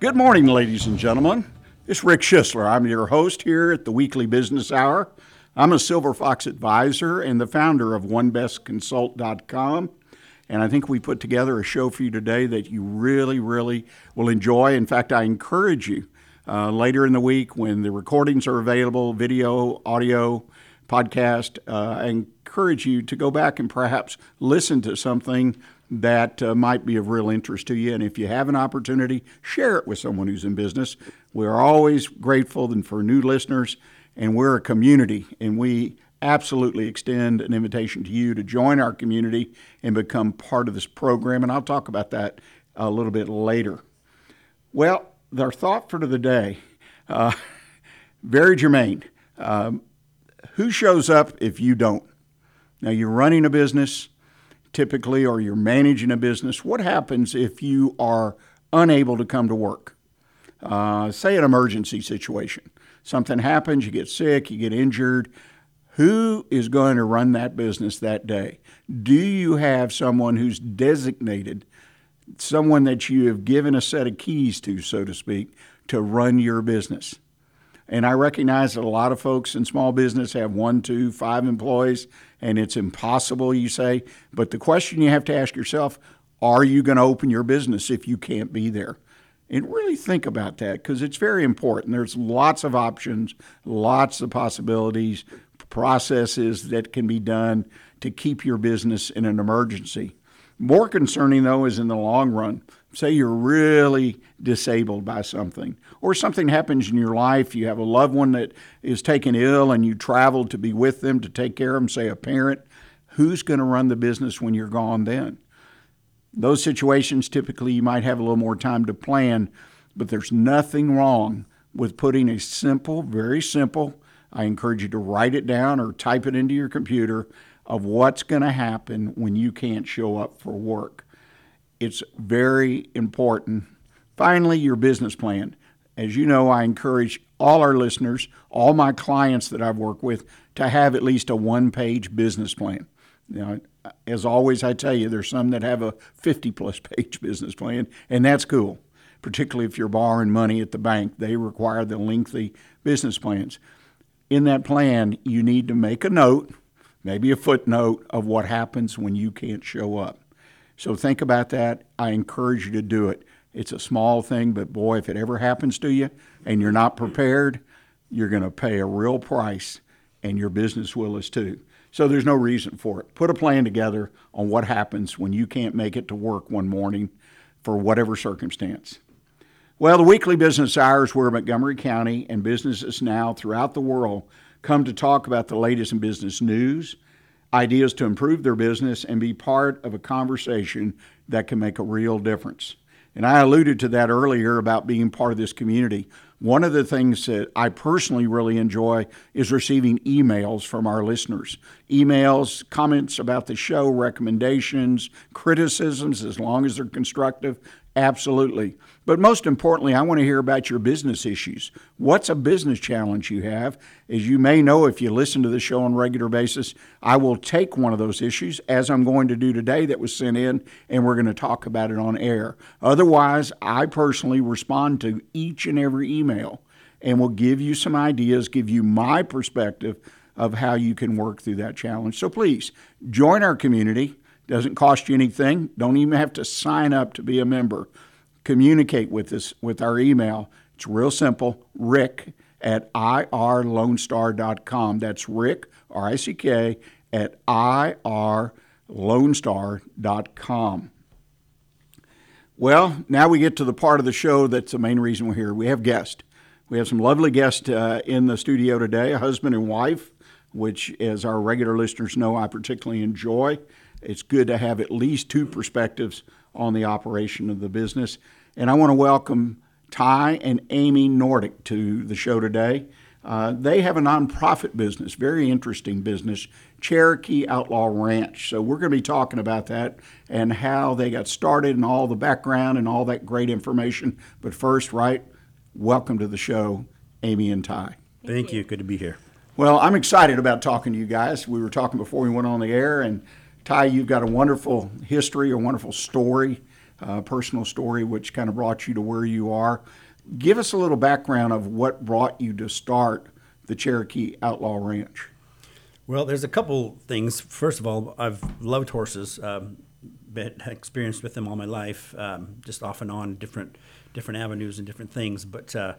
Good morning, ladies and gentlemen. It's Rick Schisler. I'm your host here at the Weekly Business Hour. I'm a Silver Fox advisor and the founder of OneBestConsult.com. And I think we put together a show for you today that you really, really will enjoy. In fact, I encourage you uh, later in the week when the recordings are available video, audio, podcast uh, I encourage you to go back and perhaps listen to something that uh, might be of real interest to you. And if you have an opportunity, share it with someone who's in business. We're always grateful for new listeners and we're a community, and we absolutely extend an invitation to you to join our community and become part of this program. And I'll talk about that a little bit later. Well, our thought for the day, uh, very germane. Um, who shows up if you don't? Now, you're running a business typically, or you're managing a business. What happens if you are unable to come to work? Uh, say an emergency situation something happens, you get sick, you get injured, who is going to run that business that day? Do you have someone who's designated, someone that you have given a set of keys to, so to speak, to run your business? And I recognize that a lot of folks in small business have one, two, five employees, and it's impossible, you say. But the question you have to ask yourself are you going to open your business if you can't be there? and really think about that because it's very important. There's lots of options, lots of possibilities, processes that can be done to keep your business in an emergency. More concerning, though, is in the long run. Say you're really disabled by something, or something happens in your life. You have a loved one that is taken ill and you travel to be with them to take care of them, say a parent. Who's going to run the business when you're gone then? Those situations, typically, you might have a little more time to plan, but there's nothing wrong with putting a simple, very simple, I encourage you to write it down or type it into your computer of what's going to happen when you can't show up for work. It's very important. Finally, your business plan. As you know, I encourage all our listeners, all my clients that I've worked with, to have at least a one page business plan. As always, I tell you, there's some that have a 50 plus page business plan, and that's cool, particularly if you're borrowing money at the bank. They require the lengthy business plans. In that plan, you need to make a note, maybe a footnote, of what happens when you can't show up. So think about that. I encourage you to do it. It's a small thing, but boy, if it ever happens to you and you're not prepared, you're going to pay a real price, and your business will as too. So there's no reason for it. Put a plan together on what happens when you can't make it to work one morning for whatever circumstance. Well, the weekly business hours where Montgomery County and businesses now throughout the world come to talk about the latest in business news, ideas to improve their business, and be part of a conversation that can make a real difference. And I alluded to that earlier about being part of this community. One of the things that I personally really enjoy is receiving emails from our listeners. Emails, comments about the show, recommendations, criticisms, as long as they're constructive. Absolutely. But most importantly, I want to hear about your business issues. What's a business challenge you have? As you may know, if you listen to the show on a regular basis, I will take one of those issues, as I'm going to do today, that was sent in, and we're going to talk about it on air. Otherwise, I personally respond to each and every email and will give you some ideas, give you my perspective of how you can work through that challenge. So please join our community. Doesn't cost you anything. Don't even have to sign up to be a member. Communicate with us with our email. It's real simple. Rick at irlonestar.com. That's Rick, R I C K, at irlonestar.com. Well, now we get to the part of the show that's the main reason we're here. We have guests. We have some lovely guests uh, in the studio today, a husband and wife, which, as our regular listeners know, I particularly enjoy. It's good to have at least two perspectives on the operation of the business. And I want to welcome Ty and Amy Nordic to the show today. Uh, they have a nonprofit business, very interesting business, Cherokee Outlaw Ranch. So we're going to be talking about that and how they got started and all the background and all that great information. But first, right, welcome to the show, Amy and Ty. Thank you. Good to be here. Well, I'm excited about talking to you guys. We were talking before we went on the air, and Ty, you've got a wonderful history, a wonderful story, uh, personal story, which kind of brought you to where you are. Give us a little background of what brought you to start the Cherokee Outlaw Ranch. Well, there's a couple things. First of all, I've loved horses. Um, been experienced with them all my life, um, just off and on different different avenues and different things. But uh,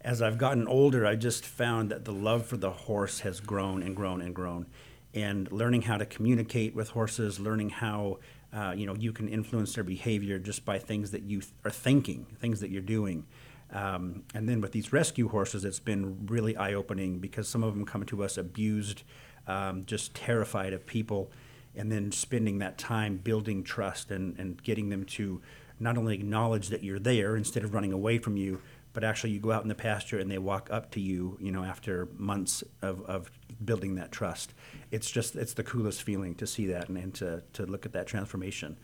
as I've gotten older, I just found that the love for the horse has grown and grown and grown. And learning how to communicate with horses, learning how uh, you know you can influence their behavior just by things that you th- are thinking, things that you're doing. Um, and then with these rescue horses, it's been really eye opening because some of them come to us abused, um, just terrified of people, and then spending that time building trust and, and getting them to not only acknowledge that you're there instead of running away from you, but actually you go out in the pasture and they walk up to you, you know, after months of, of building that trust. It's just, it's the coolest feeling to see that and, and to, to look at that transformation.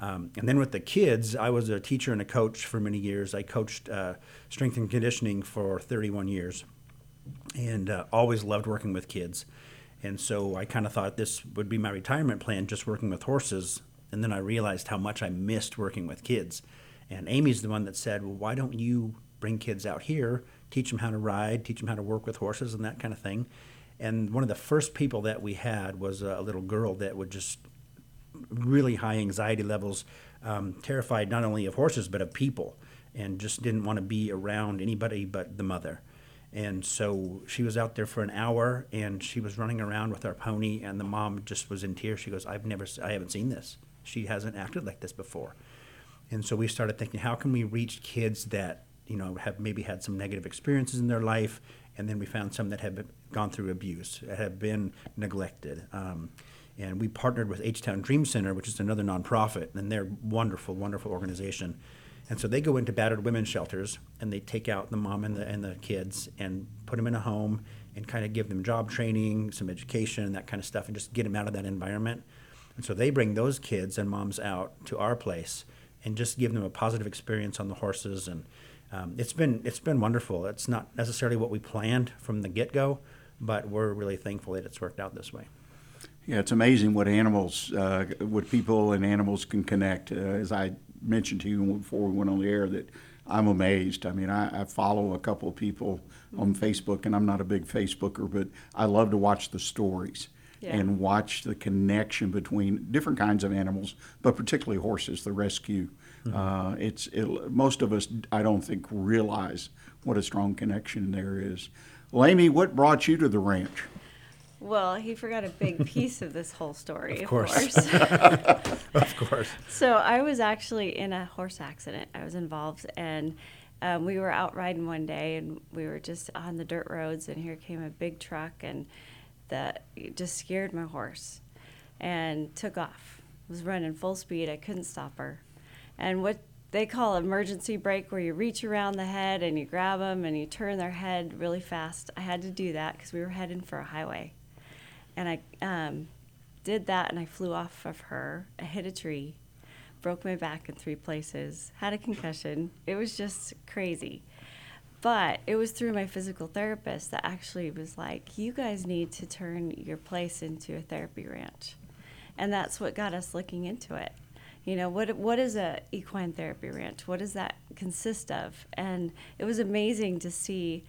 Um, and then with the kids, I was a teacher and a coach for many years. I coached uh, strength and conditioning for 31 years and uh, always loved working with kids. And so I kind of thought this would be my retirement plan, just working with horses. And then I realized how much I missed working with kids. And Amy's the one that said, Well, why don't you bring kids out here, teach them how to ride, teach them how to work with horses and that kind of thing? And one of the first people that we had was a little girl that would just really high anxiety levels, um, terrified not only of horses but of people, and just didn't want to be around anybody but the mother. And so she was out there for an hour, and she was running around with our pony, and the mom just was in tears. She goes, "I've never, I haven't seen this. She hasn't acted like this before." And so we started thinking, how can we reach kids that you know have maybe had some negative experiences in their life, and then we found some that have gone through abuse, have been neglected. Um, and we partnered with H Town Dream Center, which is another nonprofit, and they're wonderful, wonderful organization. And so they go into battered women's shelters and they take out the mom and the and the kids and put them in a home and kind of give them job training, some education, that kind of stuff, and just get them out of that environment. And so they bring those kids and moms out to our place and just give them a positive experience on the horses and um, it's been it's been wonderful. It's not necessarily what we planned from the get go, but we're really thankful that it's worked out this way. Yeah, it's amazing what animals, uh, what people and animals can connect. Uh, as I mentioned to you before we went on the air, that I'm amazed. I mean, I, I follow a couple of people on Facebook, and I'm not a big Facebooker, but I love to watch the stories. Yeah. and watch the connection between different kinds of animals, but particularly horses, the rescue. Mm-hmm. Uh, it's it, most of us, I don't think, realize what a strong connection there is. Lamy, what brought you to the ranch? Well, he forgot a big piece of this whole story, of course. Of course. of course. So I was actually in a horse accident. I was involved, and um, we were out riding one day, and we were just on the dirt roads, and here came a big truck, and that just scared my horse, and took off. I was running full speed. I couldn't stop her, and what they call emergency brake where you reach around the head and you grab them and you turn their head really fast. I had to do that because we were heading for a highway and I um, did that and I flew off of her. I hit a tree, broke my back in three places, had a concussion. It was just crazy. But it was through my physical therapist that actually was like, you guys need to turn your place into a therapy ranch. And that's what got us looking into it. You know, what, what is a equine therapy ranch? What does that consist of? And it was amazing to see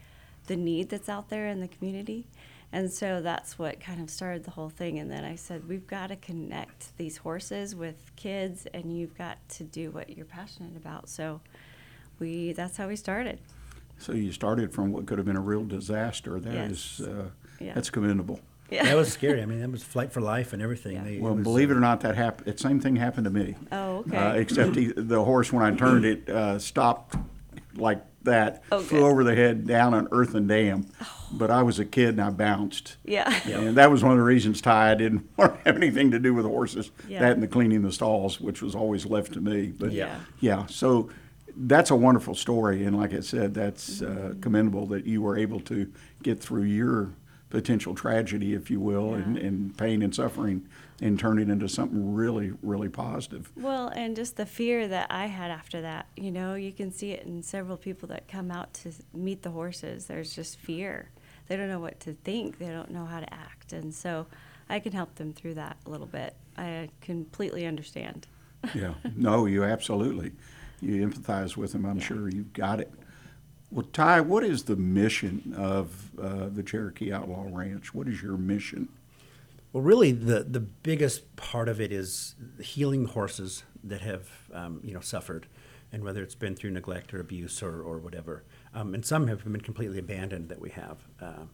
the need that's out there in the community and so that's what kind of started the whole thing. And then I said, we've got to connect these horses with kids, and you've got to do what you're passionate about. So we that's how we started. So you started from what could have been a real disaster. That yes. is, uh, yeah. that's commendable. Yeah. That was scary. I mean, that was flight for life and everything. Yeah. They, well, it believe it or not, that happened. The same thing happened to me. Oh, okay. Uh, except he, the horse, when I turned it, uh, stopped like that, Oh, flew good. over the head down an earthen dam. But I was a kid and I bounced. Yeah. And that was one of the reasons, Ty, I didn't want to have anything to do with horses. Yeah. That and the cleaning the stalls, which was always left to me. But Yeah. yeah, so that's a wonderful story. And like I said, that's uh, commendable that you were able to get through your potential tragedy, if you will, and, and pain and suffering and turn it into something really, really positive. Well, and just the fear that I had after that, you know, you can see it in several people that come out to meet the horses. There's just fear. They don't know what to think, they don't know how to act. And so I can help them through that a little bit. I completely understand. Yeah, no, you absolutely. You empathize with them. I'm Yeah. sure you've got it. Well, Ty, what is the mission of uh, the Cherokee Outlaw Ranch? What is your mission? Well, really, the, the biggest part of it is healing horses that have, um, you know, suffered, and whether it's been through neglect or abuse or, or whatever. Um, and some have been completely abandoned that we have. Um,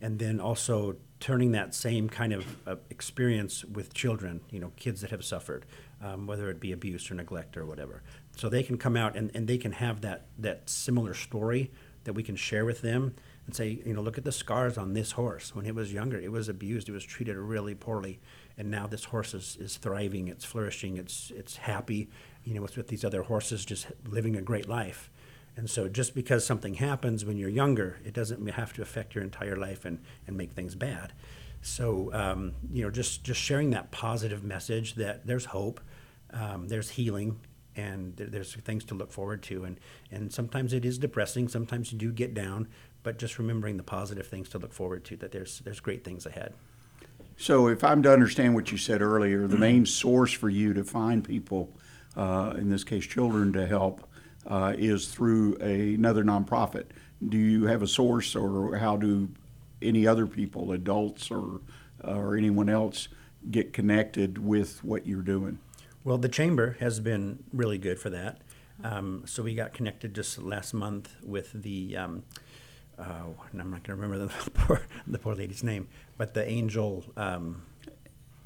and then also turning that same kind of uh, experience with children, you know, kids that have suffered, um, whether it be abuse or neglect or whatever. So they can come out and, and they can have that, that similar story that we can share with them and say, you know, look at the scars on this horse. When it was younger, it was abused, it was treated really poorly, and now this horse is, is thriving, it's flourishing, it's it's happy. You know, it's with these other horses just living a great life. And so, just because something happens when you're younger, it doesn't have to affect your entire life and, and make things bad. So, um, you know, just just sharing that positive message that there's hope, um, there's healing, and there, there's things to look forward to. And, and sometimes it is depressing. Sometimes you do get down, but just remembering the positive things to look forward to. That there's there's great things ahead. So, if I'm to understand what you said earlier, the main source for you to find people, uh, in this case children, to help, uh, is through a, another nonprofit. Do you have a source, or how do any other people, adults or or anyone else, get connected with what you're doing? Well, the chamber has been really good for that. Um, so we got connected just last month with the, um, uh, and I'm not going to remember the poor, the poor lady's name, but the Angel. Um,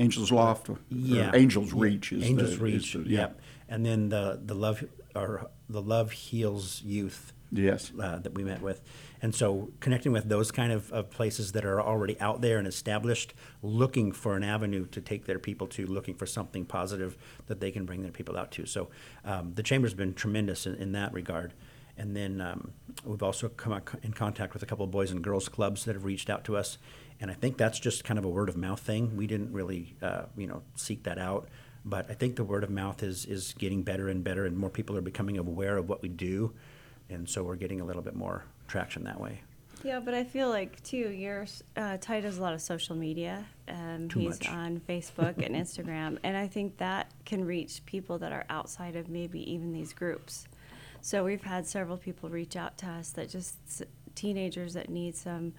Angels Loft, or yeah, Angels yeah, Reach is Angels the, Reach. the- yep. And then the the love or the Love Heals Youth. Yes. Uh, that we met with, and so connecting with those kind of, of places that are already out there and established, looking for an avenue to take their people to, looking for something positive that they can bring their people out to. So um, the chamber's been tremendous in, in that regard. And then um, we've also come in contact with a couple of boys and girls clubs that have reached out to us, and I think that's just kind of a word of mouth thing. We didn't really, uh, you know, seek that out, but I think the word of mouth is is getting better and better, and more people are becoming aware of what we do, and so we're getting a little bit more traction that way. Yeah, but I feel like too, you're uh, Ty does a lot of social media. Um, Too he's much. on Facebook and Instagram, and I think that can reach people that are outside of maybe even these groups. So we've had several people reach out to us that just s- teenagers that need some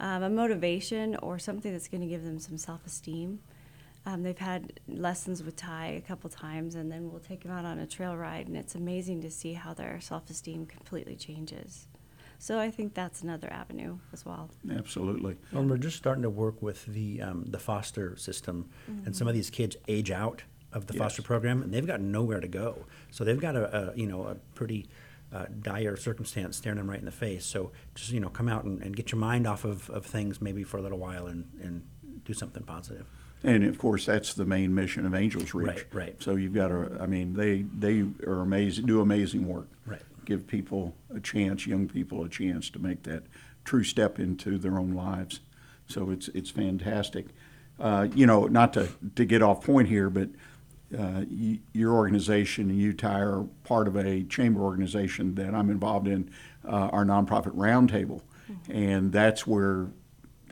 um, a motivation or something that's going to give them some self-esteem. Um, they've had lessons with Ty a couple times, and then we'll take them out on a trail ride, and it's amazing to see how their self-esteem completely changes. So I think that's another avenue as well. Absolutely. Well, and we're just starting to work with the um, the foster system, and some of these kids age out of the Yes. foster program, and they've got nowhere to go. So they've got a, a you know a pretty uh, dire circumstance staring them right in the face. So just you know come out and, and get your mind off of, of things maybe for a little while and, and do something positive. And of course, that's the main mission of Angels Reach. Right, right. So you've got to, I mean, they, they are amazing, do amazing work. Right. Give people a chance, young people a chance to make that true step into their own lives. So it's, it's fantastic. Uh, you know, not to, to get off point here, but uh, y- your organization and you, Ty, are part of a chamber organization that I'm involved in, uh, our nonprofit roundtable. And that's where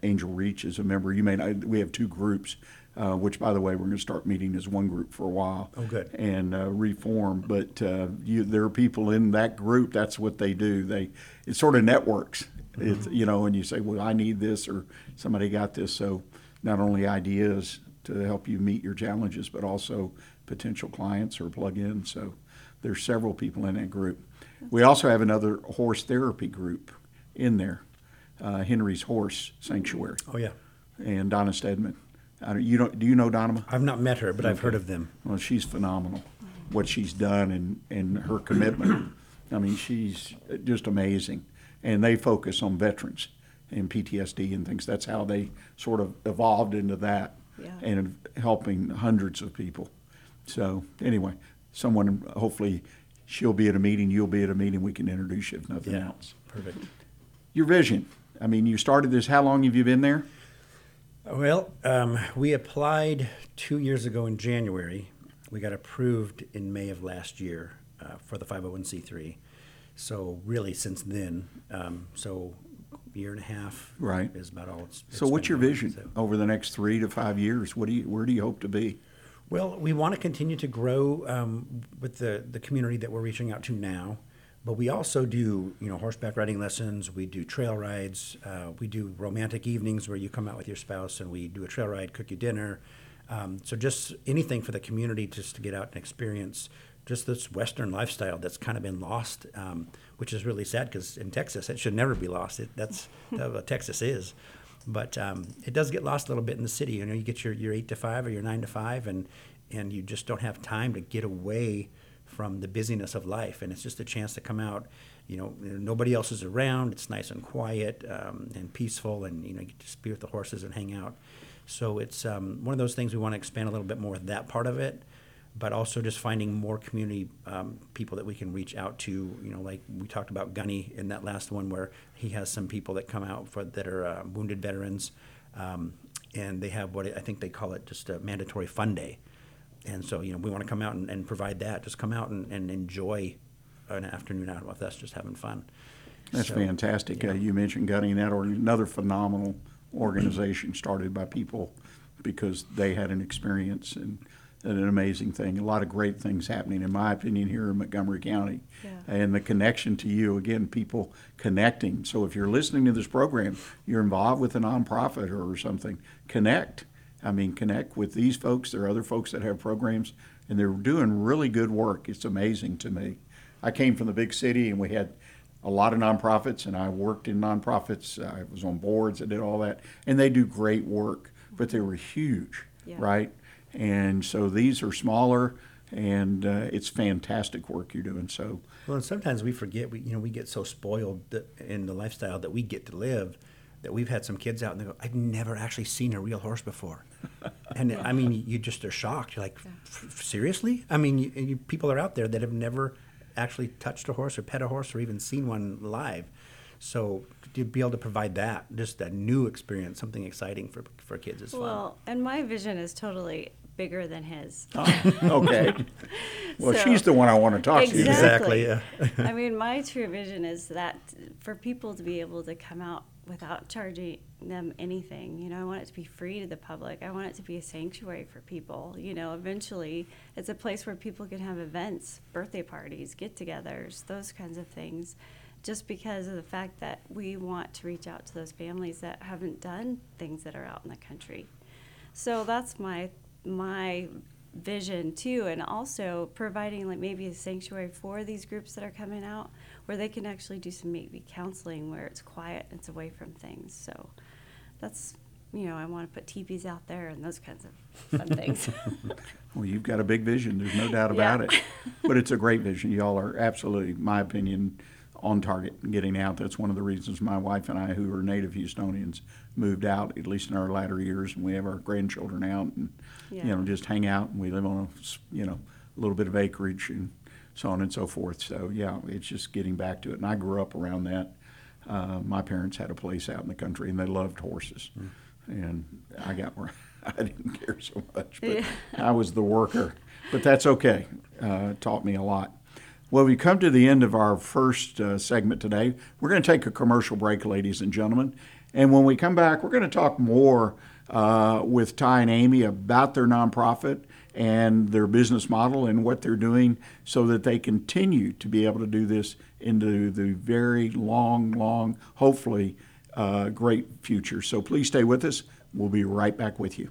Angel Reach is a member. You may not, we have two groups, uh, which, by the way, we're going to start meeting as one group for a while. Oh, good. And uh, reform. But uh, you, there are people in that group. That's what they do. They it sort of networks. It's, you know, and you say, well, I need this, or somebody got this. So not only ideas to help you meet your challenges, but also potential clients or plug-ins. So there's several people in that group. We also have another horse therapy group in there, uh, Henry's Horse Sanctuary, Oh yeah, and Donna Stedman. I don't, you don't, do you know Donna? I've not met her, but I've heard of them. Well, she's phenomenal. What she's done and, and her commitment I mean, she's just amazing. And they focus on veterans and PTSD and things. That's how they sort of evolved into that Yeah. and helping hundreds of people. So, anyway, someone, hopefully, she'll be at a meeting, you'll be at a meeting, we can introduce you if nothing Yeah. else. Perfect. Your vision. I mean, you started this, how long have you been there? Well, um, we applied two years ago in January. We got approved in May of last year uh, for the 501c3. So really, since then, um, so year and a half Right. is about all. It's, So, what's your vision so. over the next three to five years? What do you, where do you hope to be? Well, we want to continue to grow um, with the, the community that we're reaching out to now, but we also do you know horseback riding lessons. We do trail rides. Uh, we do romantic evenings where you come out with your spouse and we do a trail ride, cook you dinner. Um, so just anything for the community just to get out and experience just this Western lifestyle that's kind of been lost, um, which is really sad because in Texas it should never be lost. It, that's that's what Texas is but um, it does get lost a little bit in the city. You know, you get your, your eight to five or your nine to five, and and you just don't have time to get away from the busyness of life. And it's just a chance to come out. You know, nobody else is around. It's nice and quiet um, and peaceful, and you know, you get to just be with the horses and hang out. So it's um, one of those things we want to expand a little bit more that part of it but also just finding more community um, people that we can reach out to. You know, like we talked about Gunny in that last one, where he has some people that come out for that are uh, wounded veterans, um, and they have what I think they call it just a mandatory fun day. And so, you know, we want to come out and, and provide that. Just come out and, and enjoy an afternoon out with us, just having fun. That's So, fantastic. Uh, you mentioned Gunny, and that or another phenomenal organization started by people because they had an experience and, and an amazing thing. A lot of great things happening, in my opinion, here in Montgomery County. Yeah. And the connection to you, again, people connecting. So if you're listening to this program, you're involved with a nonprofit or something, connect. I mean, connect with these folks. There are other folks that have programs, and they're doing really good work. It's amazing to me. I came from the big city, and we had a lot of nonprofits, and I worked in nonprofits. I was on boards. I did all that, and they do great work, but they were huge, Yeah. right? And so these are smaller, and uh, it's fantastic work you're doing. So Well, and sometimes we forget. We you know we get so spoiled that, in the lifestyle that we get to live that we've had some kids out and they go, "I've never actually seen a real horse before," and I mean, you just are shocked. You're like, "F- "Seriously?" I mean, you, you, people are out there that have never actually touched a horse or pet a horse or even seen one live. So to be able to provide that, just a new experience, something exciting for for kids is fun. Well, and my vision is totally bigger than his. okay, well, So- she's the one I want to talk to. Exactly, yeah. I mean, my true vision is that for people to be able to come out without charging them anything, you know, I want it to be free to the public. I want it to be a sanctuary for people. You know, eventually it's a place where people can have events, birthday parties, get togethers, those kinds of things. Just because of the fact that we want to reach out to those families that haven't done things that are out in the country. So that's my my vision too, and also providing like maybe a sanctuary for these groups that are coming out, where they can actually do some maybe counseling where it's quiet, and it's away from things. So that's you know I want to put teepees out there and those kinds of fun things. Well, you've got a big vision. There's no doubt Yeah. about it. But it's a great vision. Y'all are absolutely, my opinion, on target and getting out. That's one of the reasons my wife and I, who are native Houstonians, moved out, at least in our latter years, and we have our grandchildren out and, you know, just hang out. And we live on a, you know, a little bit of acreage and so on and so forth. So, yeah, it's just getting back to it. And I grew up around that. Uh, my parents had a place out in the country and they loved horses. And I got where I didn't care so much, but Yeah. I was the worker. But that's okay. Uh, taught me a lot. Well, we come to the end of our first uh, segment today. We're going to take a commercial break, ladies and gentlemen. And when we come back, we're going to talk more uh, with Ty and Amy about their nonprofit and their business model and what they're doing so that they continue to be able to do this into the very long, long, hopefully, uh, great future. So please stay with us. We'll be right back with you.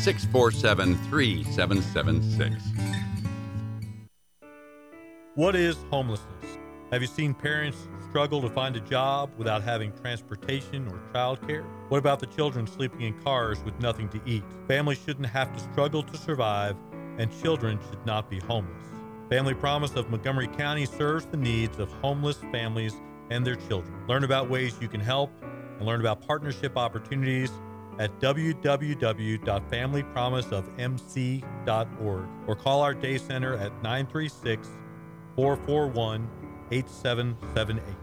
647 3776. What is homelessness? Have you seen parents struggle to find a job without having transportation or childcare? What about the children sleeping in cars with nothing to eat? Families shouldn't have to struggle to survive, and children should not be homeless. Family Promise of Montgomery County serves the needs of homeless families and their children. Learn about ways you can help and learn about partnership opportunities at www.familypromiseofmc.org or call our day center at 936 441 8778.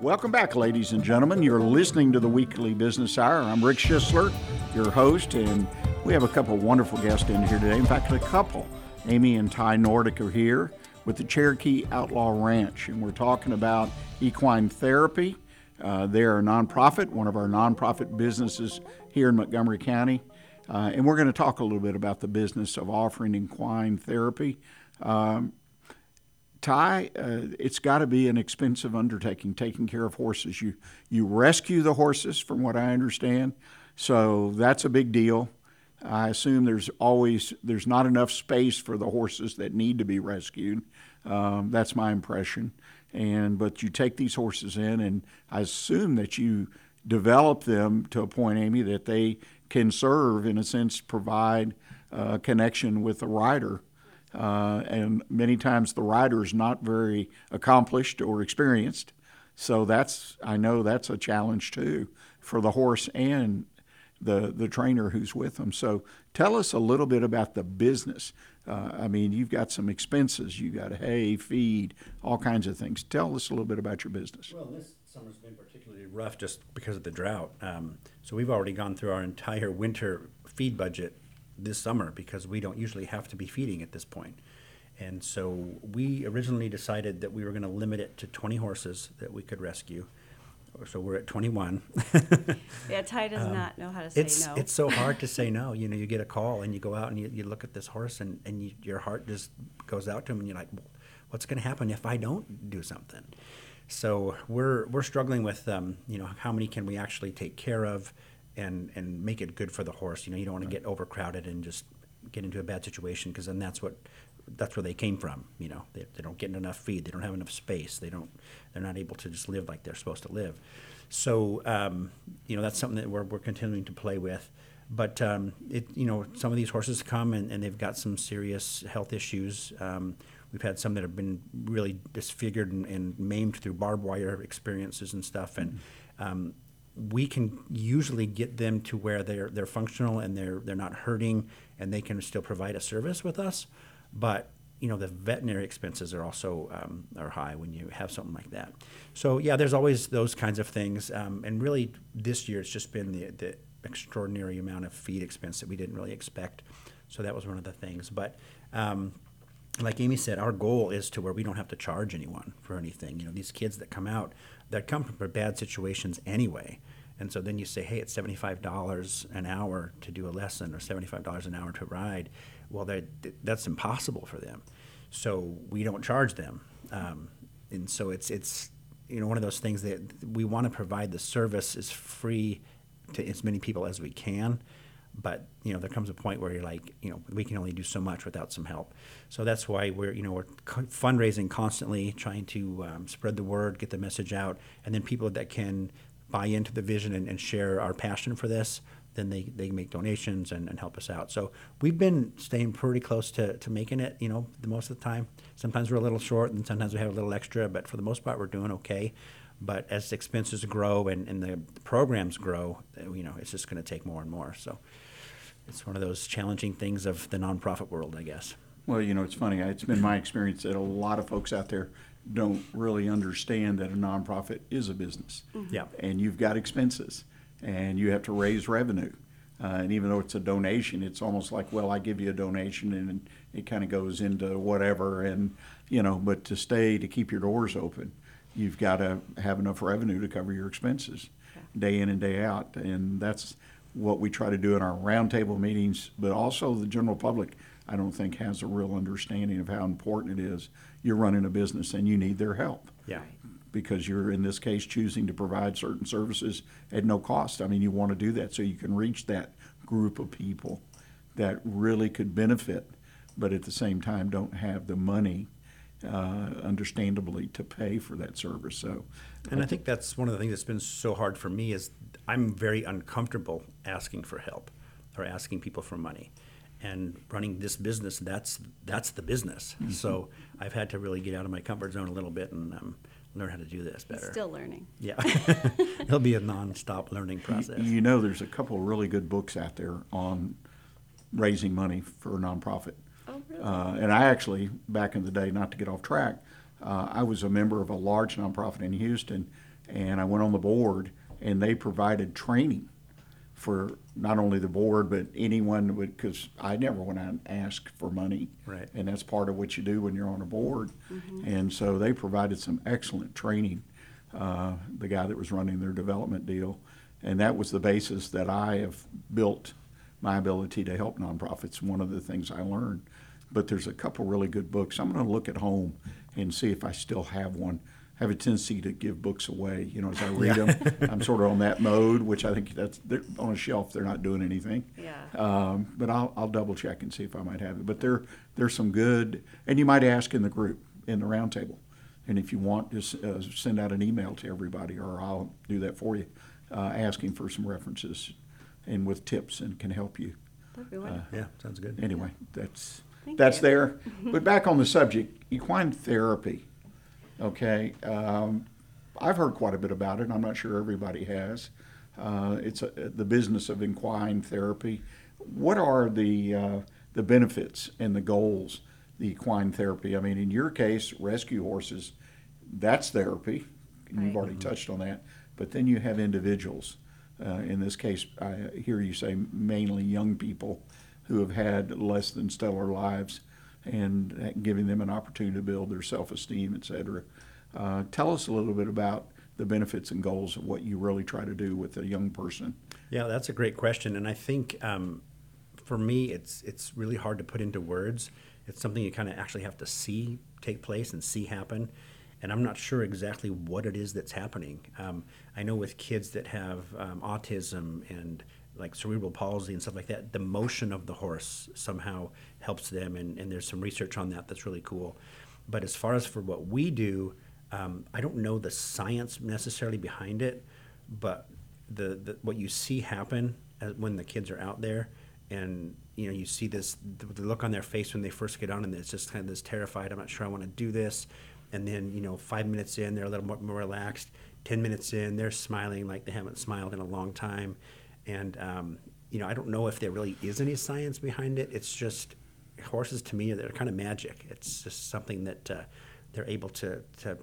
Welcome back, ladies and gentlemen. You're listening to the Weekly Business Hour. I'm Rick Schisler, your host, and we have a couple wonderful guests in here today. In fact, a couple. Amy and Ty Nordic are here with the Cherokee Outlaw Ranch, and we're talking about equine therapy. Uh, they're a nonprofit, one of our nonprofit businesses here in Montgomery County. Uh, and we're going to talk a little bit about the business of offering equine therapy. Um, Ty, uh, it's got to be an expensive undertaking taking care of horses. You you rescue the horses, from what I understand, so that's a big deal. I assume there's always there's not enough space for the horses that need to be rescued. Um, that's my impression. And but you take these horses in, and I assume that you develop them to a point, Amy, that they can serve, in a sense, provide a connection with the rider uh, and many times the rider is not very accomplished or experienced. So that's I know that's a challenge too for the horse and the the trainer who's with them. So tell us a little bit about the business. Uh, I mean, you've got some expenses. You've got hay, feed, all kinds of things. Tell us a little bit about your business. Well, this summer's been particularly rough just because of the drought. Um, so we've already gone through our entire winter feed budget this summer because we don't usually have to be feeding at this point. And so we originally decided that we were going to limit it to 20 horses that we could rescue. So we're at 21. Yeah, Ty does not know how to say Um, it's no. it's so hard to say no. You know, you get a call and you go out and you, you look at this horse and, and you, your heart just goes out to him and you're like, what's going to happen if I don't do something? So we're we're struggling with um, you know how many can we actually take care of and and make it good for the horse. You know, you don't want to get overcrowded and just get into a bad situation because then that's what that's where they came from. You know, they, they don't get enough feed, they don't have enough space, they don't they're not able to just live like they're supposed to live. So um, you know that's something that we're we're continuing to play with. But um, it you know some of these horses come and, and they've got some serious health issues. Um, we've had some that have been really disfigured and, and maimed through barbed wire experiences and stuff, and um, we can usually get them to where they're they're functional and they're they're not hurting and they can still provide a service with us. But you know the veterinary expenses are also um, are high when you have something like that. So yeah, there's always those kinds of things. Um, and really, this year it's just been the the extraordinary amount of feed expense that we didn't really expect. So that was one of the things. But um, like Amy said, our goal is to where we don't have to charge anyone for anything. You know, these kids that come out, that come from bad situations anyway. And so then you say, hey, it's $75 an hour to do a lesson or $75 an hour to ride. Well, that, that's impossible for them. So we don't charge them. Um, and so it's, it's, you know, one of those things that we want to provide the service is free to as many people as we can but you know there comes a point where you're like you know we can only do so much without some help so that's why we're you know we're fundraising constantly trying to um, spread the word get the message out and then people that can buy into the vision and, and share our passion for this then they, they make donations and, and help us out so we've been staying pretty close to, to making it you know the most of the time sometimes we're a little short and sometimes we have a little extra but for the most part we're doing okay but as expenses grow and, and the programs grow, uh, you know, it's just going to take more and more. So it's one of those challenging things of the nonprofit world, I guess. Well, you know, it's funny. It's been my experience that a lot of folks out there don't really understand that a nonprofit is a business. Yeah. And you've got expenses, and you have to raise revenue. Uh, and even though it's a donation, it's almost like, well, I give you a donation, and it kind of goes into whatever, and you know. But to stay to keep your doors open, you've got to have enough revenue to cover your expenses day in and day out. And that's what we try to do in our roundtable meetings, but also the general public, I don't think has a real understanding of how important it is. You're running a business and you need their help Yeah. Because you're in this case choosing to provide certain services at no cost. I mean, you want to do that so you can reach that group of people that really could benefit, but at the same time don't have the money, uh, understandably, to pay for that service. So, And I think that's one of the things that's been so hard for me is I'm very uncomfortable asking for help or asking people for money. And running this business, that's that's the business. So I've had to really get out of my comfort zone a little bit and um, learn how to do this better. Still learning. Yeah, it'll be a non-stop learning process. you know, there's a couple of really good books out there on raising money for a nonprofit. Oh, really? Uh, and I actually, back in the day, not to get off track, uh, I was a member of a large nonprofit in Houston, and I went on the board, and they provided training for not only the board but anyone would because I never went out and asked for money, Right. And that's part of what you do when you're on a board, and so they provided some excellent training. Uh, the guy that was running their development deal, and that was the basis that I have built my ability to help nonprofits. One of the things I learned, but there's a couple really good books. I'm going to look at home and see if I still have one. I have a tendency to give books away, you know, as I read them. I'm sort of on that mode, which I think that's they're on a shelf. They're not doing anything. Yeah. Um, but I'll, I'll double check and see if I might have it. But there there's some good, and you might ask in the group in the roundtable, and if you want, just uh, send out an email to everybody, or I'll do that for you, uh, asking for some references, and with tips and can help you. That'd be wonderful. yeah, sounds good. Anyway, that's Thank that's you. there. but back on the subject, equine therapy. Okay, um, I've heard quite a bit about it. I'm not sure everybody has. Uh, it's a, the business of equine therapy. What are the uh, the benefits and the goals? The equine therapy. I mean, in your case, rescue horses, that's therapy. and You've Right. already touched on that. But then you have individuals. Uh, in this case, I hear you say mainly young people who have had less than stellar lives and giving them an opportunity to build their self-esteem, et cetera. Uh, tell us a little bit about the benefits and goals of what you really try to do with a young person. Yeah, that's a great question, and I think um, for me, it's it's really hard to put into words. It's something you kind of actually have to see take place and see happen. And I'm not sure exactly what it is that's happening. Um, I know with kids that have um, autism and like cerebral palsy and stuff like that, the motion of the horse somehow helps them, and, and there's some research on that that's really cool. But as far as for what we do, um, I don't know the science necessarily behind it, but the, the what you see happen when the kids are out there, and you know you see this the, look on their face when they first get on, and it's just kind of this terrified. I'm not sure I want to do this, and then you know five minutes in they're a little more, more relaxed. Ten minutes in they're smiling like they haven't smiled in a long time, and um, you know I don't know if there really is any science behind it. It's just horses to me they're kind of magic. It's just something that uh, they're able to to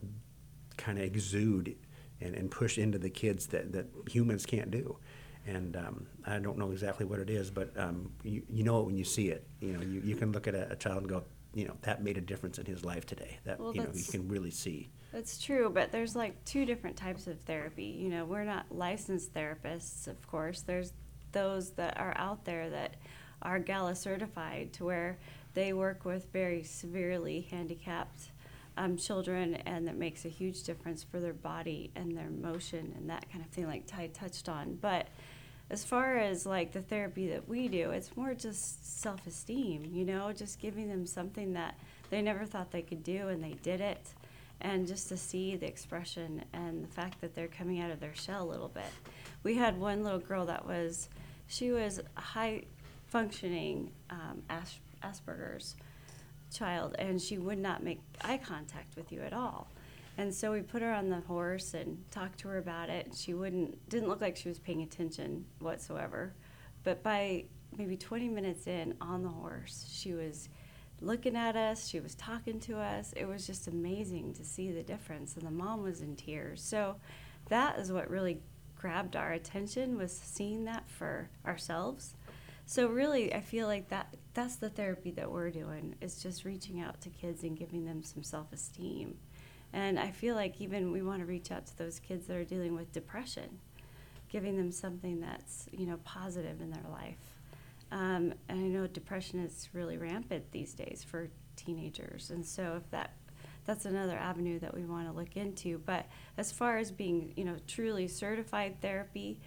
kind of exude and, and push into the kids that, that humans can't do. And um, I don't know exactly what it is, but um, you, you know it when you see it. You know, you, you can look at a, a child and go, you know, that made a difference in his life today. That Well, you know you can really see. That's true, but there's like two different types of therapy. You know, we're not licensed therapists, of course. There's those that are out there that are EAGALA certified to where they work with very severely handicapped um, children, and that makes a huge difference for their body and their motion and that kind of thing, like Ty touched on. But as far as like the therapy that we do, it's more just self esteem, you know, just giving them something that they never thought they could do and they did it. And just to see the expression and the fact that they're coming out of their shell a little bit. We had one little girl that was, she was a high functioning um, As- Asperger's child, and she would not make eye contact with you at all. And so we put her on the horse and talked to her about it. She wouldn't didn't look like she was paying attention whatsoever. But by maybe 20 minutes in on the horse, she was looking at us, she was talking to us. It was just amazing to see the difference and the mom was in tears. So that is what really grabbed our attention was seeing that for ourselves. So really, I feel like that that's the therapy that we're doing is just reaching out to kids and giving them some self-esteem And I feel like even we want to reach out to those kids that are dealing with depression, giving them something that's you know positive in their life. Um, and I know depression is really rampant these days for teenagers, and so if that that's another avenue that we want to look into. But as far as being you know truly certified therapy,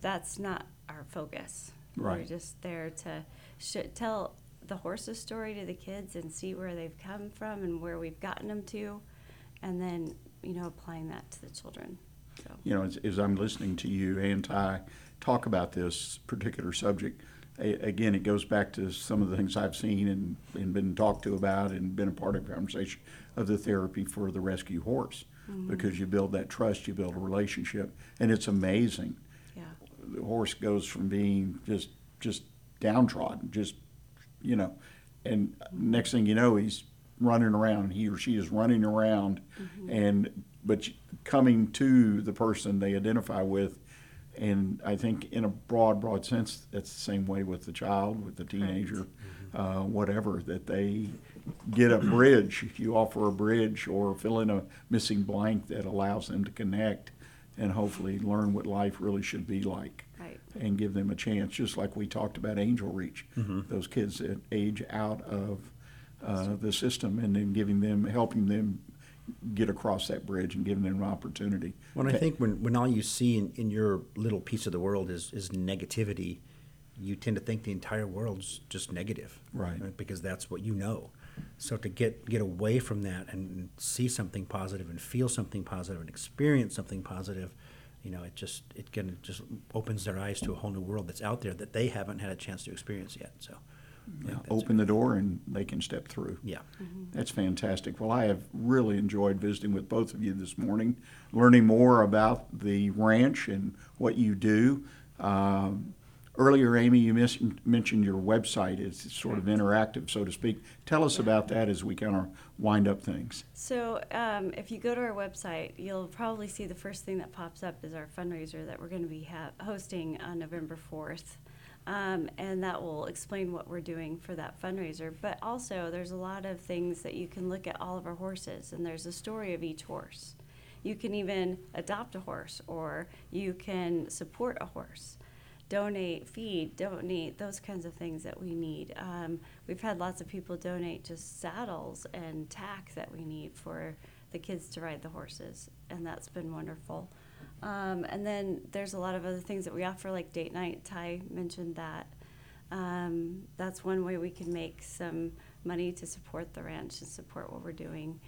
that's not our focus. We're just there to sh- tell the horse's story to the kids and see where they've come from and where we've gotten them to, and then you know applying that to the children. So you know, as, as I'm listening to you and Ty talk about this particular subject, a, again, it goes back to some of the things I've seen and, and been talked to about and been a part of conversation of the therapy for the rescue horse. Mm-hmm. Because you build that trust, you build a relationship, and it's amazing. yeah, The horse goes from being just just downtrodden, just you know, and next thing you know, he's running around. He or she is running around, mm-hmm. and but coming to the person they identify with, and I think in a broad, broad sense, that's the same way with the child, with the teenager, uh, whatever. That they get a bridge. You offer a bridge or fill in a missing blank that allows them to connect, and hopefully learn what life really should be like right. and give them a chance, just like we talked about Angel Reach. Those kids that age out of uh, the system and then giving them, helping them get across that bridge and give them an opportunity. When I think when, when all you see in, in your little piece of the world is, is negativity, you tend to think the entire world's just negative. Right. Uh, because that's what you know. So to get, get away from that and see something positive and feel something positive and experience something positive, you know, it just it kind of just opens their eyes to a whole new world that's out there that they haven't had a chance to experience yet. So Yeah, think that's- open the door and they can step through. Yeah. That's fantastic. Well, I have really enjoyed visiting with both of you this morning, learning more about the ranch and what you do. Um, earlier, Amy, you mis- mentioned your website is sort of interactive, so to speak. Tell us about that as we kind of wind up things. So um, if you go to our website, you'll probably see the first thing that pops up is our fundraiser that we're going to be ha- hosting on November 4th. Um, and that will explain what we're doing for that fundraiser. But also, there's a lot of things that you can look at all of our horses, and there's a story of each horse. You can even adopt a horse, or you can support a horse donate, feed, donate, those kinds of things that we need. Um, we've had lots of people donate just saddles and tack that we need for the kids to ride the horses, and that's been wonderful. Um, and then there's a lot of other things that we offer, like date night. Ty mentioned that. Um, that's one way we can make some money to support the ranch and support what we're doing.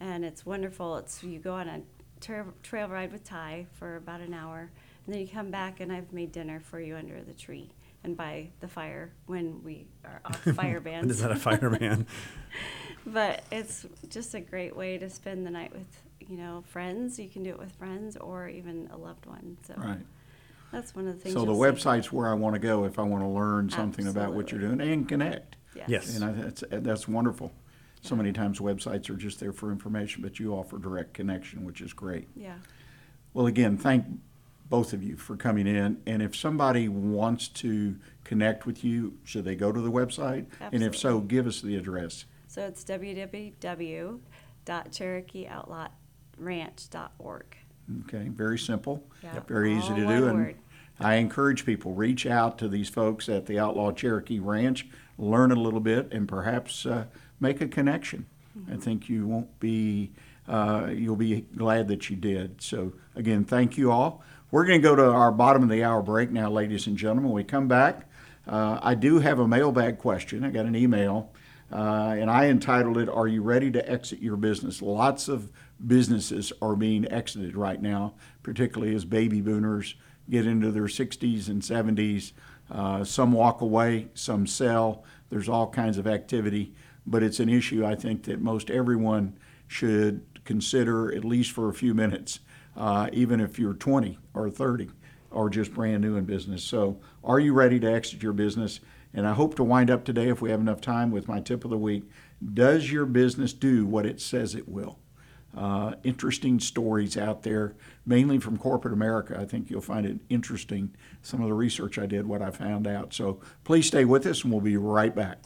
And it's wonderful. It's you go on a trail, trail ride with Ty for about an hour, and then you come back and I've made dinner for you under the tree and by the fire when we are off fire bands. is that a fire fireman? but it's just a great way to spend the night with you know friends. You can do it with friends or even a loved one. So Right. that's one of the things. So the you'll see. website's where I want to go if I want to learn something about what you're doing and connect. Yes. Yes. And I, that's, that's wonderful. So many times websites are just there for information, but you offer direct connection, which is great. Yeah. Well, again, thank both of you for coming in. And if somebody wants to connect with you, should they go to the website? Absolutely. And if so, give us the address. So it's www.cherokeeoutlaw.ranch.org. Okay, very simple, Yeah. very easy All to one do. And word. I encourage people, reach out to these folks at the Outlaw Cherokee Ranch, learn a little bit, and perhaps uh, make a connection. I Mm-hmm. think you won't be, uh, you'll be glad that you did. So again, thank you all. We're going to go to our bottom of the hour break now, ladies and gentlemen. When we come back, uh, I do have a mailbag question. I got an email, uh, and I entitled it, Are You Ready to Exit Your Business? Lots of businesses are being exited right now, particularly as baby boomers get into their 60s and 70s. Uh, some walk away, some sell. There's all kinds of activity, but it's an issue I think that most everyone should consider at least for a few minutes, uh, even if you're 20 or 30 or just brand new in business. So, are you ready to exit your business? And I hope to wind up today, if we have enough time, with my tip of the week. Does your business do what it says it will? Uh, interesting stories out there, mainly from corporate America. I think you'll find it interesting, some of the research I did, what I found out. So please stay with us, and we'll be right back.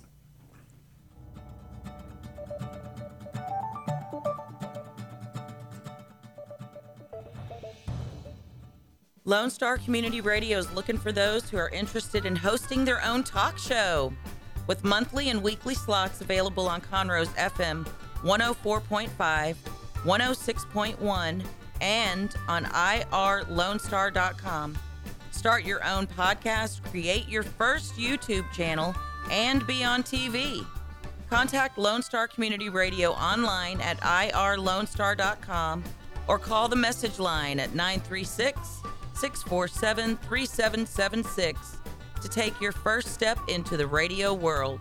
Lone Star Community Radio is looking for those who are interested in hosting their own talk show. With monthly and weekly slots available on Conroe's FM 104.5 106.1, and on irlonestar.com. Start your own podcast, create your first YouTube channel, and be on TV. Contact Lone Star Community Radio online at irlonestar.com or call the message line at 936 647 3776 to take your first step into the radio world.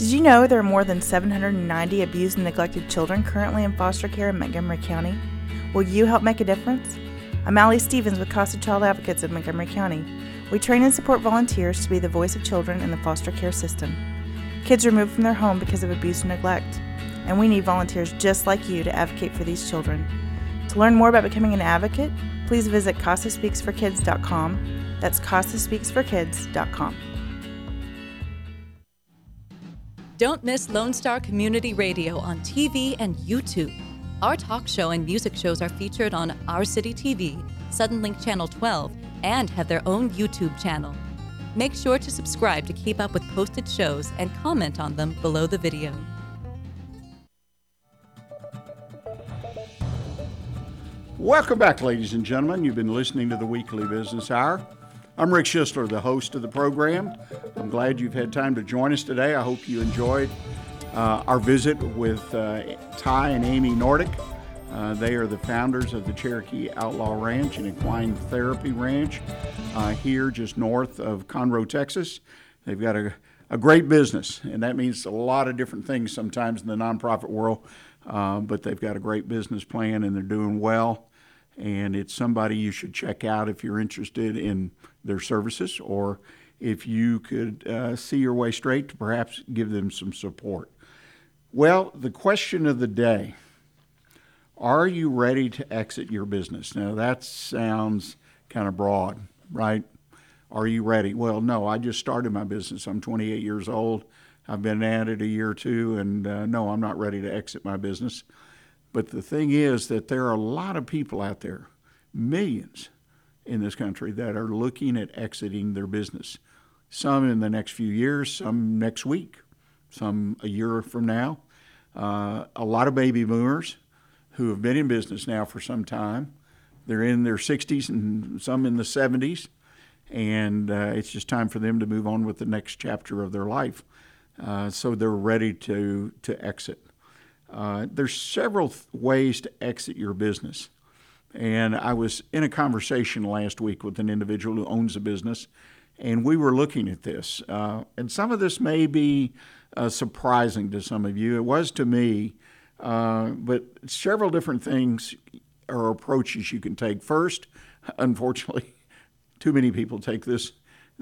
Did you know there are more than 790 abused and neglected children currently in foster care in Montgomery County? Will you help make a difference? I'm Allie Stevens with Casa Child Advocates of Montgomery County. We train and support volunteers to be the voice of children in the foster care system. Kids removed from their home because of abuse and neglect, and we need volunteers just like you to advocate for these children. To learn more about becoming an advocate, please visit CasaSpeaksForKids.com. That's CasaSpeaksForKids.com. Don't miss Lone Star Community Radio on TV and YouTube. Our talk show and music shows are featured on Our City TV, Suddenlink Channel 12, and have their own YouTube channel. Make sure to subscribe to keep up with posted shows and comment on them below the video. Welcome back, ladies and gentlemen. You've been listening to the Weekly Business Hour. I'm Rick Schisler, the host of the program. I'm glad you've had time to join us today. I hope you enjoyed uh, our visit with uh, Ty and Amy Nordic. Uh, they are the founders of the Cherokee Outlaw Ranch and Equine Therapy Ranch uh, here just north of Conroe, Texas. They've got a, a great business, and that means a lot of different things sometimes in the nonprofit world, uh, but they've got a great business plan and they're doing well and it's somebody you should check out if you're interested in their services or if you could uh, see your way straight to perhaps give them some support. Well, the question of the day are you ready to exit your business? Now, that sounds kind of broad, right? Are you ready? Well, no, I just started my business. I'm 28 years old. I've been at it a year or two, and uh, no, I'm not ready to exit my business. But the thing is that there are a lot of people out there, millions in this country, that are looking at exiting their business. Some in the next few years, some next week, some a year from now. Uh, a lot of baby boomers who have been in business now for some time. They're in their 60s and some in the 70s, and uh, it's just time for them to move on with the next chapter of their life. Uh, so they're ready to, to exit. Uh, there's several th- ways to exit your business. And I was in a conversation last week with an individual who owns a business, and we were looking at this. Uh, and some of this may be uh, surprising to some of you. It was to me, uh, but several different things or approaches you can take. First, unfortunately, too many people take this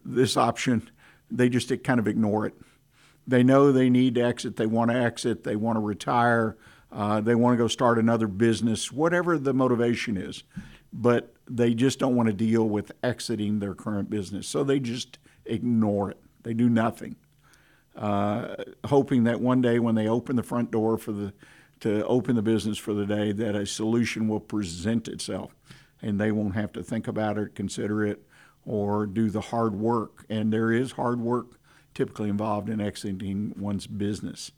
this option. They just kind of ignore it. They know they need to exit. They want to exit. They want to retire. Uh, they want to go start another business, whatever the motivation is. But they just don't want to deal with exiting their current business. So they just ignore it. They do nothing, uh, hoping that one day when they open the front door for the to open the business for the day, that a solution will present itself, and they won't have to think about it, consider it, or do the hard work. And there is hard work typically involved in exiting one's business.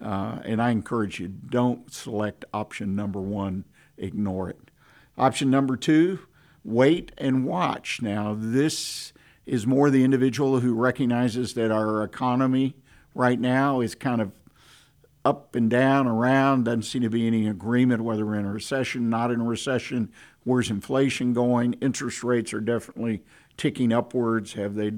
Uh, and I encourage you don't select option number one, ignore it. Option number two, wait and watch. Now, this is more the individual who recognizes that our economy right now is kind of up and down, around. Doesn't seem to be any agreement whether we're in a recession, not in a recession. Where's inflation going? Interest rates are definitely ticking upwards. Have they,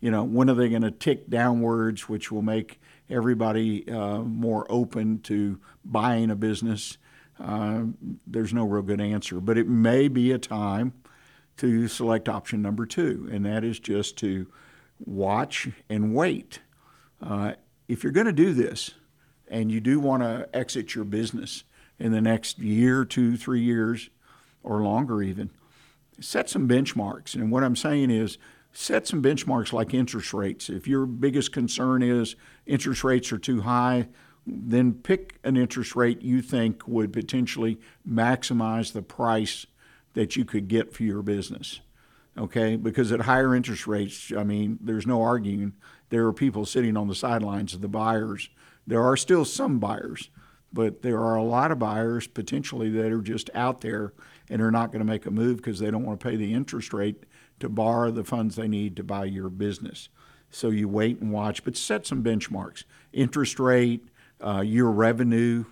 you know, when are they going to tick downwards, which will make everybody uh, more open to buying a business? Uh, there's no real good answer, but it may be a time to select option number two, and that is just to watch and wait. Uh, if you're going to do this, and you do want to exit your business in the next year, two, three years, or longer even, set some benchmarks. And what I'm saying is, set some benchmarks like interest rates. If your biggest concern is interest rates are too high, then pick an interest rate you think would potentially maximize the price that you could get for your business. Okay? Because at higher interest rates, I mean, there's no arguing. There are people sitting on the sidelines of the buyers there are still some buyers, but there are a lot of buyers potentially that are just out there and are not going to make a move because they don't want to pay the interest rate to borrow the funds they need to buy your business. So you wait and watch, but set some benchmarks interest rate, uh, your revenue,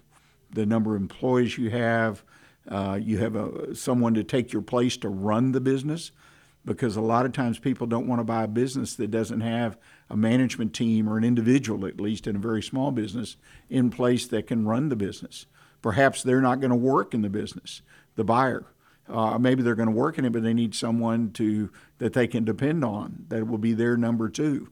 the number of employees you have. Uh, you have a, someone to take your place to run the business because a lot of times people don't want to buy a business that doesn't have a management team or an individual, at least in a very small business, in place that can run the business. Perhaps they're not going to work in the business, the buyer. Uh, maybe they're going to work in it, but they need someone to that they can depend on. That will be their number two.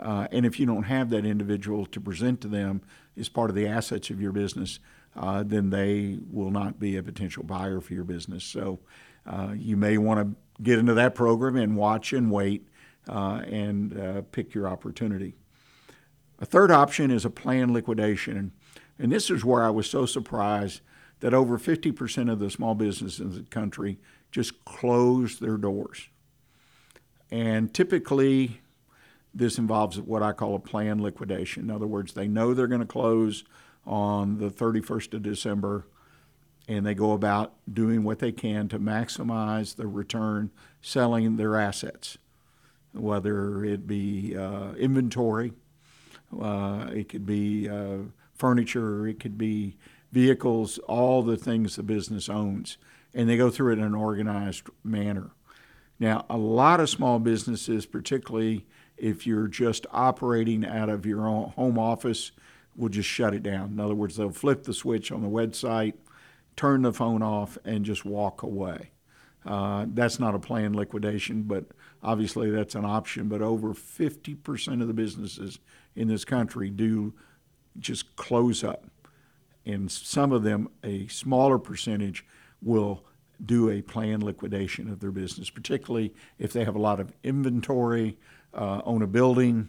Uh, and if you don't have that individual to present to them as part of the assets of your business, uh, then they will not be a potential buyer for your business. So uh, you may want to get into that program and watch and wait uh, and uh, pick your opportunity. A third option is a planned liquidation. And this is where I was so surprised that over 50% of the small businesses in the country just close their doors. And typically, this involves what I call a planned liquidation. In other words, they know they're going to close on the 31st of December, and they go about doing what they can to maximize the return, selling their assets whether it be uh, inventory, uh, it could be uh, furniture, it could be vehicles, all the things the business owns, and they go through it in an organized manner. Now, a lot of small businesses, particularly if you're just operating out of your own home office, will just shut it down. In other words, they'll flip the switch on the website, turn the phone off, and just walk away. Uh, that's not a planned liquidation, but obviously that's an option. But over 50% of the businesses in this country do just close up. And some of them, a smaller percentage, will do a planned liquidation of their business, particularly if they have a lot of inventory, uh, own a building,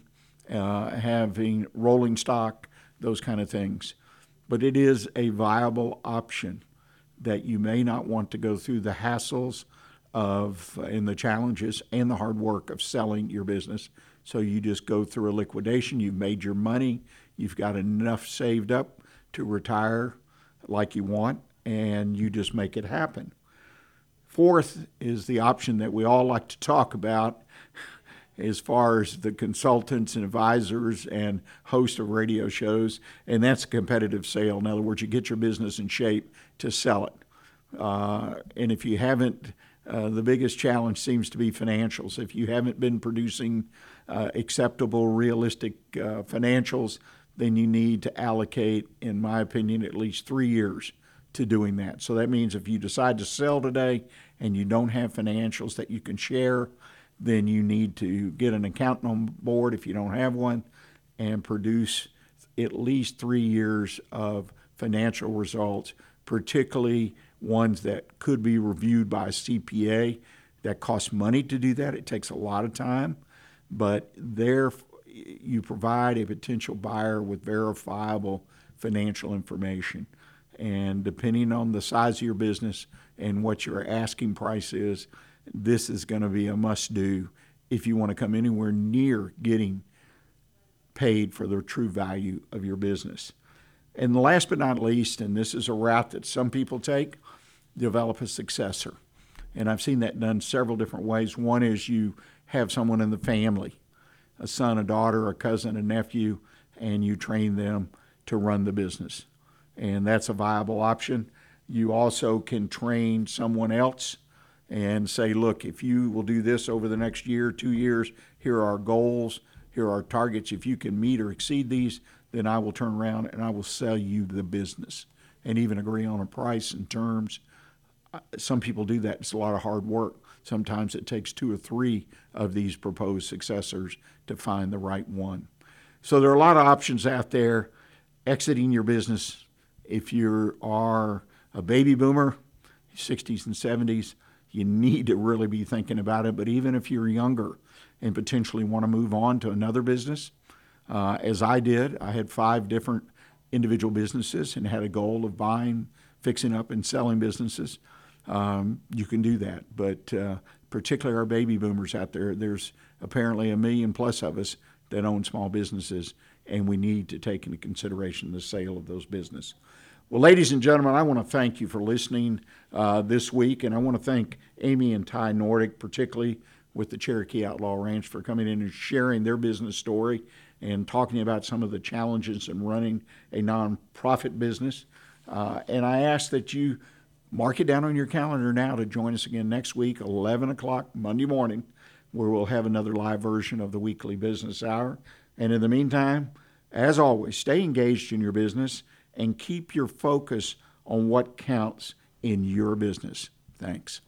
uh, having rolling stock, those kind of things. But it is a viable option that you may not want to go through the hassles of and the challenges and the hard work of selling your business. So you just go through a liquidation, you've made your money, you've got enough saved up to retire like you want, and you just make it happen. Fourth is the option that we all like to talk about as far as the consultants and advisors and host of radio shows, and that's a competitive sale. In other words, you get your business in shape to sell it. Uh, and if you haven't, uh, the biggest challenge seems to be financials. If you haven't been producing uh, acceptable, realistic uh, financials, then you need to allocate, in my opinion, at least three years to doing that. So that means if you decide to sell today and you don't have financials that you can share, then you need to get an accountant on board if you don't have one and produce at least three years of financial results, particularly ones that could be reviewed by a CPA. That costs money to do that. It takes a lot of time, but there you provide a potential buyer with verifiable financial information. And depending on the size of your business and what your asking price is, this is going to be a must do if you want to come anywhere near getting paid for the true value of your business. And last but not least, and this is a route that some people take, develop a successor. And I've seen that done several different ways. One is you have someone in the family, a son, a daughter, a cousin, a nephew, and you train them to run the business. And that's a viable option. You also can train someone else and say, look, if you will do this over the next year, two years, here are our goals, here are our targets. If you can meet or exceed these, then I will turn around and I will sell you the business and even agree on a price and terms. Uh, some people do that. It's a lot of hard work. Sometimes it takes two or three of these proposed successors to find the right one. So there are a lot of options out there. Exiting your business, if you are a baby boomer, 60s and 70s, you need to really be thinking about it. But even if you're younger and potentially want to move on to another business, uh, as I did, I had five different individual businesses and had a goal of buying, fixing up, and selling businesses. Um, you can do that. But uh, particularly our baby boomers out there, there's apparently a million plus of us that own small businesses, and we need to take into consideration the sale of those businesses. Well, ladies and gentlemen, I want to thank you for listening uh, this week, and I want to thank Amy and Ty Nordic, particularly with the Cherokee Outlaw Ranch, for coming in and sharing their business story and talking about some of the challenges in running a nonprofit business. Uh, and I ask that you mark it down on your calendar now to join us again next week, 11 o'clock Monday morning, where we'll have another live version of the weekly business hour. And in the meantime, as always, stay engaged in your business and keep your focus on what counts in your business. Thanks.